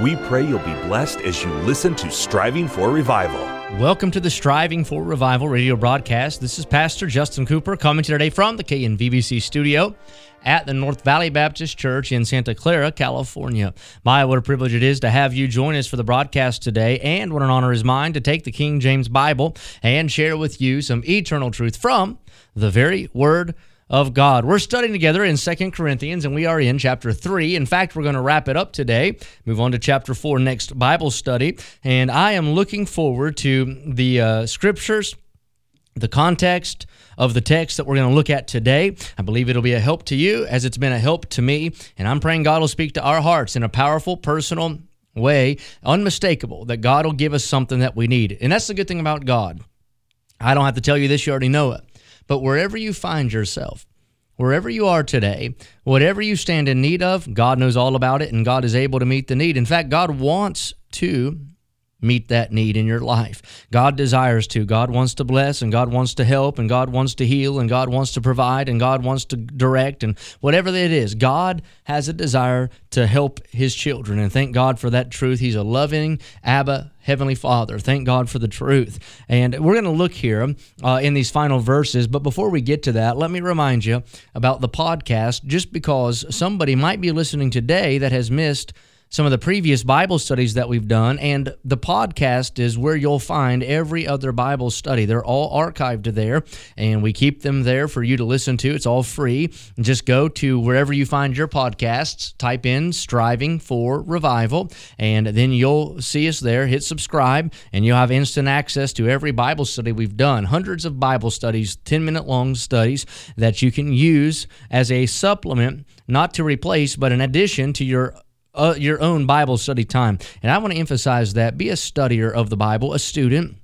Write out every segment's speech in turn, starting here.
We pray you'll be blessed as you listen to Striving for Revival. Welcome to the Striving for Revival radio broadcast. This is Pastor Justin Cooper coming to you today from the KNVBC studio at the North Valley Baptist Church in Santa Clara, California. My, what a privilege it is to have you join us for the broadcast today, and what an honor is mine to take the King James Bible and share with you some eternal truth from the very Word of God. We're studying together in Second Corinthians and we are in chapter 3. In fact, we're going to wrap it up today. Move on to chapter 4 next Bible study, and I am looking forward to the uh, scriptures, the context, of the text that we're going to look at today. I believe it'll be a help to you as it's been a help to me. And I'm praying God will speak to our hearts in a powerful, personal way, unmistakable, that God will give us something that we need. And that's the good thing about God. I don't have to tell you this, you already know it. But wherever you find yourself, wherever you are today, whatever you stand in need of, God knows all about it and God is able to meet the need. In fact, God wants to meet that need in your life. God desires to. God wants to bless and God wants to help and God wants to heal and God wants to provide and God wants to direct and whatever it is. God has a desire to help his children and thank God for that truth. He's a loving Abba Heavenly Father. Thank God for the truth. And we're going to look here uh, in these final verses. But before we get to that, let me remind you about the podcast just because somebody might be listening today that has missed some of the previous Bible studies that we've done, and the podcast is where you'll find every other Bible study. They're all archived there, and we keep them there for you to listen to. It's all free. Just go to wherever you find your podcasts, type in Striving for Revival, and then you'll see us there. Hit subscribe, and you'll have instant access to every Bible study we've done. Hundreds of Bible studies, 10 minute long studies that you can use as a supplement, not to replace, but in addition to your uh, your own Bible study time. And I want to emphasize that be a studier of the Bible, a student.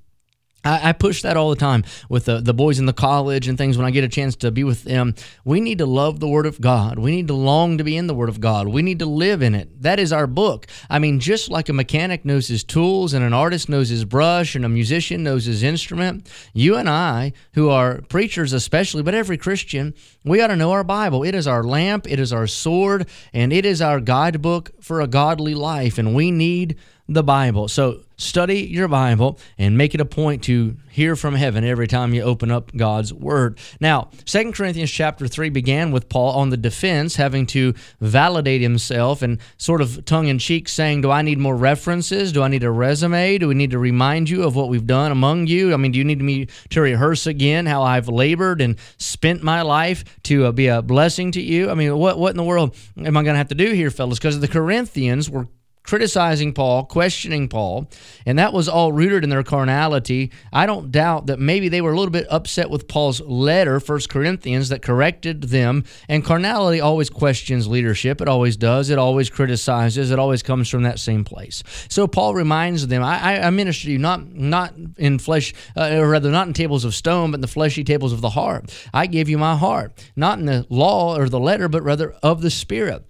I, I push that all the time with the, the boys in the college and things when I get a chance to be with them. We need to love the Word of God. We need to long to be in the Word of God. We need to live in it. That is our book. I mean, just like a mechanic knows his tools and an artist knows his brush and a musician knows his instrument, you and I, who are preachers especially, but every Christian, we ought to know our Bible. It is our lamp, it is our sword, and it is our guidebook for a godly life. And we need the Bible. So study your Bible and make it a point to hear from heaven every time you open up God's word. Now, Second Corinthians chapter 3 began with Paul on the defense having to validate himself and sort of tongue in cheek saying, "Do I need more references? Do I need a resume? Do we need to remind you of what we've done among you? I mean, do you need me to rehearse again how I've labored and spent my life to uh, be a blessing to you? I mean, what what in the world am I going to have to do here, fellas? Because the Corinthians were criticizing Paul, questioning Paul, and that was all rooted in their carnality. I don't doubt that maybe they were a little bit upset with Paul's letter, First Corinthians, that corrected them. And carnality always questions leadership. It always does. It always criticizes. It always comes from that same place. So Paul reminds them, I, I minister to you not not in flesh, uh, or rather not in tables of stone, but in the fleshy tables of the heart. I give you my heart, not in the law or the letter, but rather of the Spirit.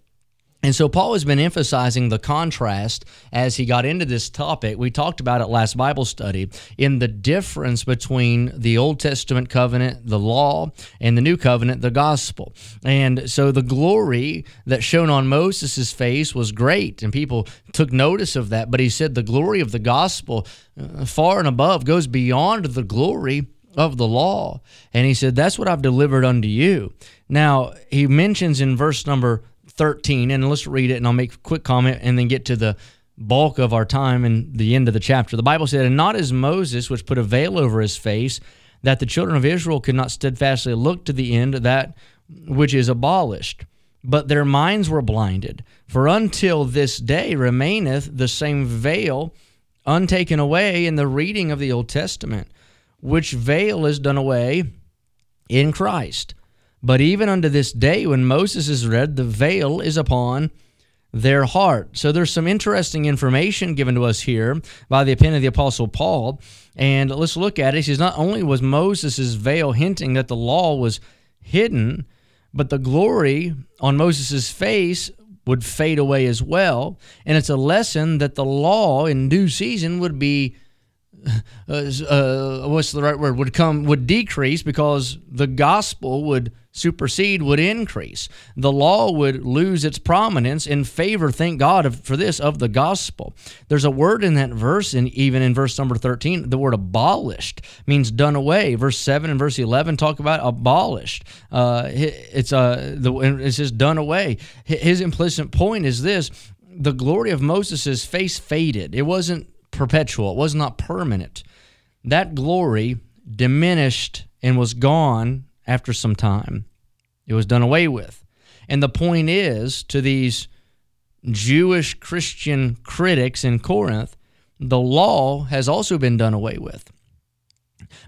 And so Paul has been emphasizing the contrast as he got into this topic. We talked about it last Bible study in the difference between the Old Testament covenant, the law, and the New Covenant, the gospel. And so the glory that shone on Moses' face was great, and people took notice of that. But he said the glory of the gospel, uh, far and above, goes beyond the glory of the law. And he said, That's what I've delivered unto you. Now, he mentions in verse number 13, and let's read it and I'll make a quick comment and then get to the bulk of our time and the end of the chapter. The Bible said, And not as Moses, which put a veil over his face, that the children of Israel could not steadfastly look to the end of that which is abolished. But their minds were blinded. For until this day remaineth the same veil untaken away in the reading of the Old Testament, which veil is done away in Christ. But even unto this day, when Moses is read, the veil is upon their heart. So there's some interesting information given to us here by the pen of the Apostle Paul. And let's look at it. He says, Not only was Moses' veil hinting that the law was hidden, but the glory on Moses' face would fade away as well. And it's a lesson that the law in due season would be uh, uh, what's the right word would come would decrease because the gospel would supersede would increase. The law would lose its prominence in favor thank god of, for this of the gospel. There's a word in that verse and even in verse number 13 the word abolished means done away. Verse 7 and verse 11 talk about abolished. Uh, it's uh, the it says done away. His implicit point is this the glory of moses' face faded. It wasn't perpetual, it was not permanent. That glory diminished and was gone after some time. It was done away with. And the point is to these Jewish Christian critics in Corinth, the law has also been done away with.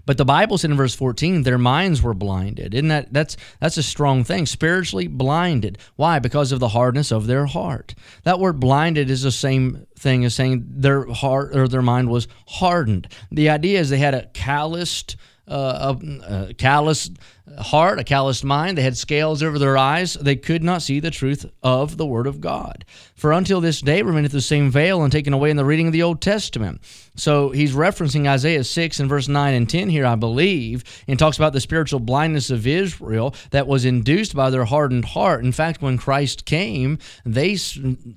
But the Bible said in verse 14, their minds were blinded. Isn't that that's that's a strong thing? Spiritually blinded. Why? Because of the hardness of their heart. That word blinded is the same thing as saying their heart or their mind was hardened. The idea is they had a calloused uh, a, a calloused heart, a calloused mind. They had scales over their eyes. They could not see the truth of the Word of God. For until this day remaineth the same veil and taken away in the reading of the Old Testament. So he's referencing Isaiah 6 and verse 9 and 10 here, I believe, and talks about the spiritual blindness of Israel that was induced by their hardened heart. In fact, when Christ came, they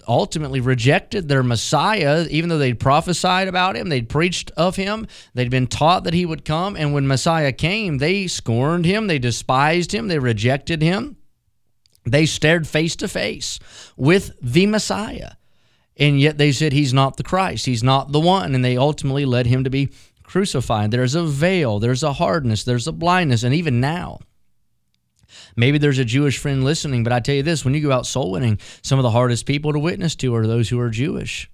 ultimately rejected their Messiah, even though they'd prophesied about him, they'd preached of him, they'd been taught that he would come. And when Messiah came, they scorned him, they despised him, they rejected him. They stared face to face with the Messiah. And yet they said he's not the Christ, he's not the one. And they ultimately led him to be crucified. There's a veil, there's a hardness, there's a blindness. And even now, Maybe there's a Jewish friend listening, but I tell you this when you go out soul winning, some of the hardest people to witness to are those who are Jewish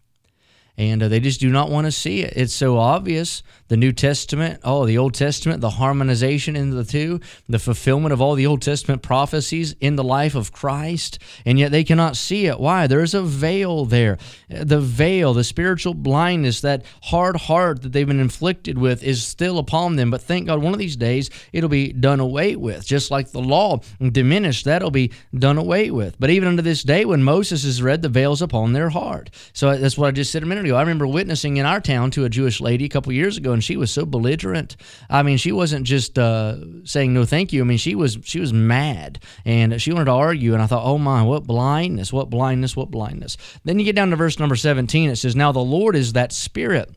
and uh, they just do not want to see it. It's so obvious. The New Testament, oh, the Old Testament, the harmonization into the two, the fulfillment of all the Old Testament prophecies in the life of Christ, and yet they cannot see it. Why? There's a veil there. The veil, the spiritual blindness, that hard heart that they've been inflicted with is still upon them. But thank God, one of these days it'll be done away with. Just like the law diminished, that'll be done away with. But even unto this day, when Moses is read, the veil's upon their heart. So that's what I just said a minute I remember witnessing in our town to a Jewish lady a couple years ago, and she was so belligerent. I mean, she wasn't just uh, saying no, thank you. I mean, she was she was mad, and she wanted to argue. And I thought, oh my, what blindness, what blindness, what blindness. Then you get down to verse number seventeen. It says, "Now the Lord is that Spirit,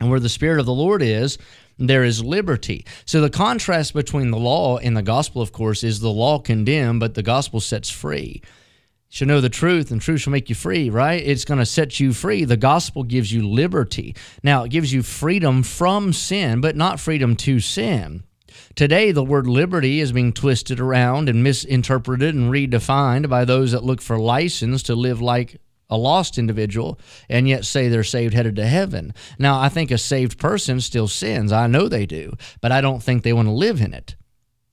and where the Spirit of the Lord is." there is liberty. So the contrast between the law and the gospel, of course, is the law condemned, but the gospel sets free shall know the truth and truth shall make you free right it's going to set you free the gospel gives you liberty now it gives you freedom from sin but not freedom to sin Today, the word liberty is being twisted around and misinterpreted and redefined by those that look for license to live like a lost individual and yet say they're saved headed to heaven. Now, I think a saved person still sins. I know they do, but I don't think they want to live in it.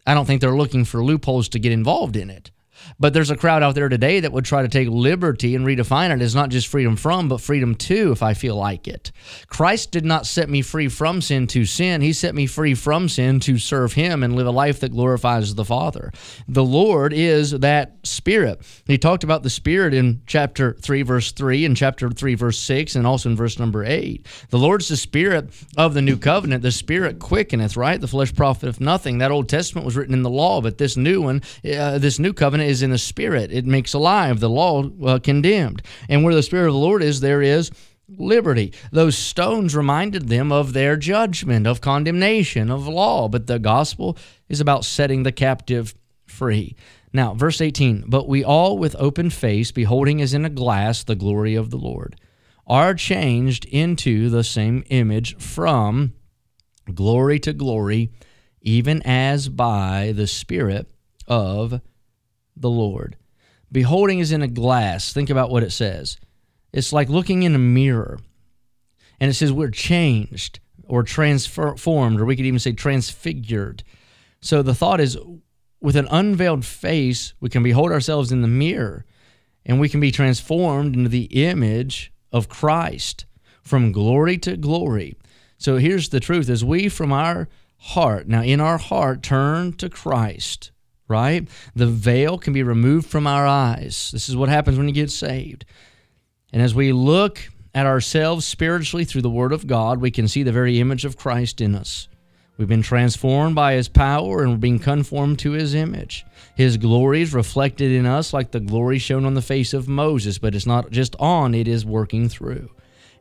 I don't think they're looking for loopholes to get involved in it. But there's a crowd out there today that would try to take liberty and redefine it as not just freedom from, but freedom to, if I feel like it. Christ did not set me free from sin to sin. He set me free from sin to serve Him and live a life that glorifies the Father. The Lord is that Spirit. He talked about the Spirit in chapter 3, verse 3, and chapter 3, verse 6, and also in verse number 8. The Lord's the Spirit of the new covenant. The Spirit quickeneth, right? The flesh profiteth nothing. That Old Testament was written in the law, but this new one, uh, this new covenant is in the Spirit. It makes alive. The law uh, condemned. And where the Spirit of the Lord is, there is liberty. Those stones reminded them of their judgment, of condemnation, of law. But the gospel is about setting the captive free. Now, verse 18, but we all with open face, beholding as in a glass the glory of the Lord, are changed into the same image from glory to glory, even as by the Spirit of the Lord. Beholding is in a glass. Think about what it says. It's like looking in a mirror. And it says we're changed or transformed, or we could even say transfigured. So the thought is with an unveiled face, we can behold ourselves in the mirror and we can be transformed into the image of Christ from glory to glory. So here's the truth as we from our heart, now in our heart, turn to Christ right? The veil can be removed from our eyes. This is what happens when you get saved. And as we look at ourselves spiritually through the Word of God, we can see the very image of Christ in us. We've been transformed by His power and we're being conformed to His image. His glory is reflected in us like the glory shown on the face of Moses, but it's not just on, it is working through.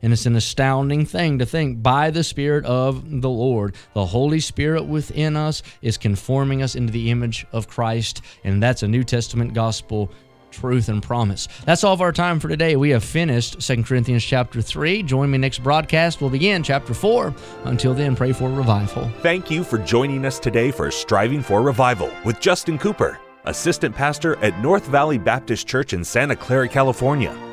And it's an astounding thing to think by the Spirit of the Lord, the Holy Spirit within us is conforming us into the image of Christ. And that's a New Testament gospel truth and promise. That's all of our time for today. We have finished 2 Corinthians chapter 3. Join me next broadcast. We'll begin chapter 4. Until then, pray for revival. Thank you for joining us today for Striving for Revival with Justin Cooper, Assistant Pastor at North Valley Baptist Church in Santa Clara, California.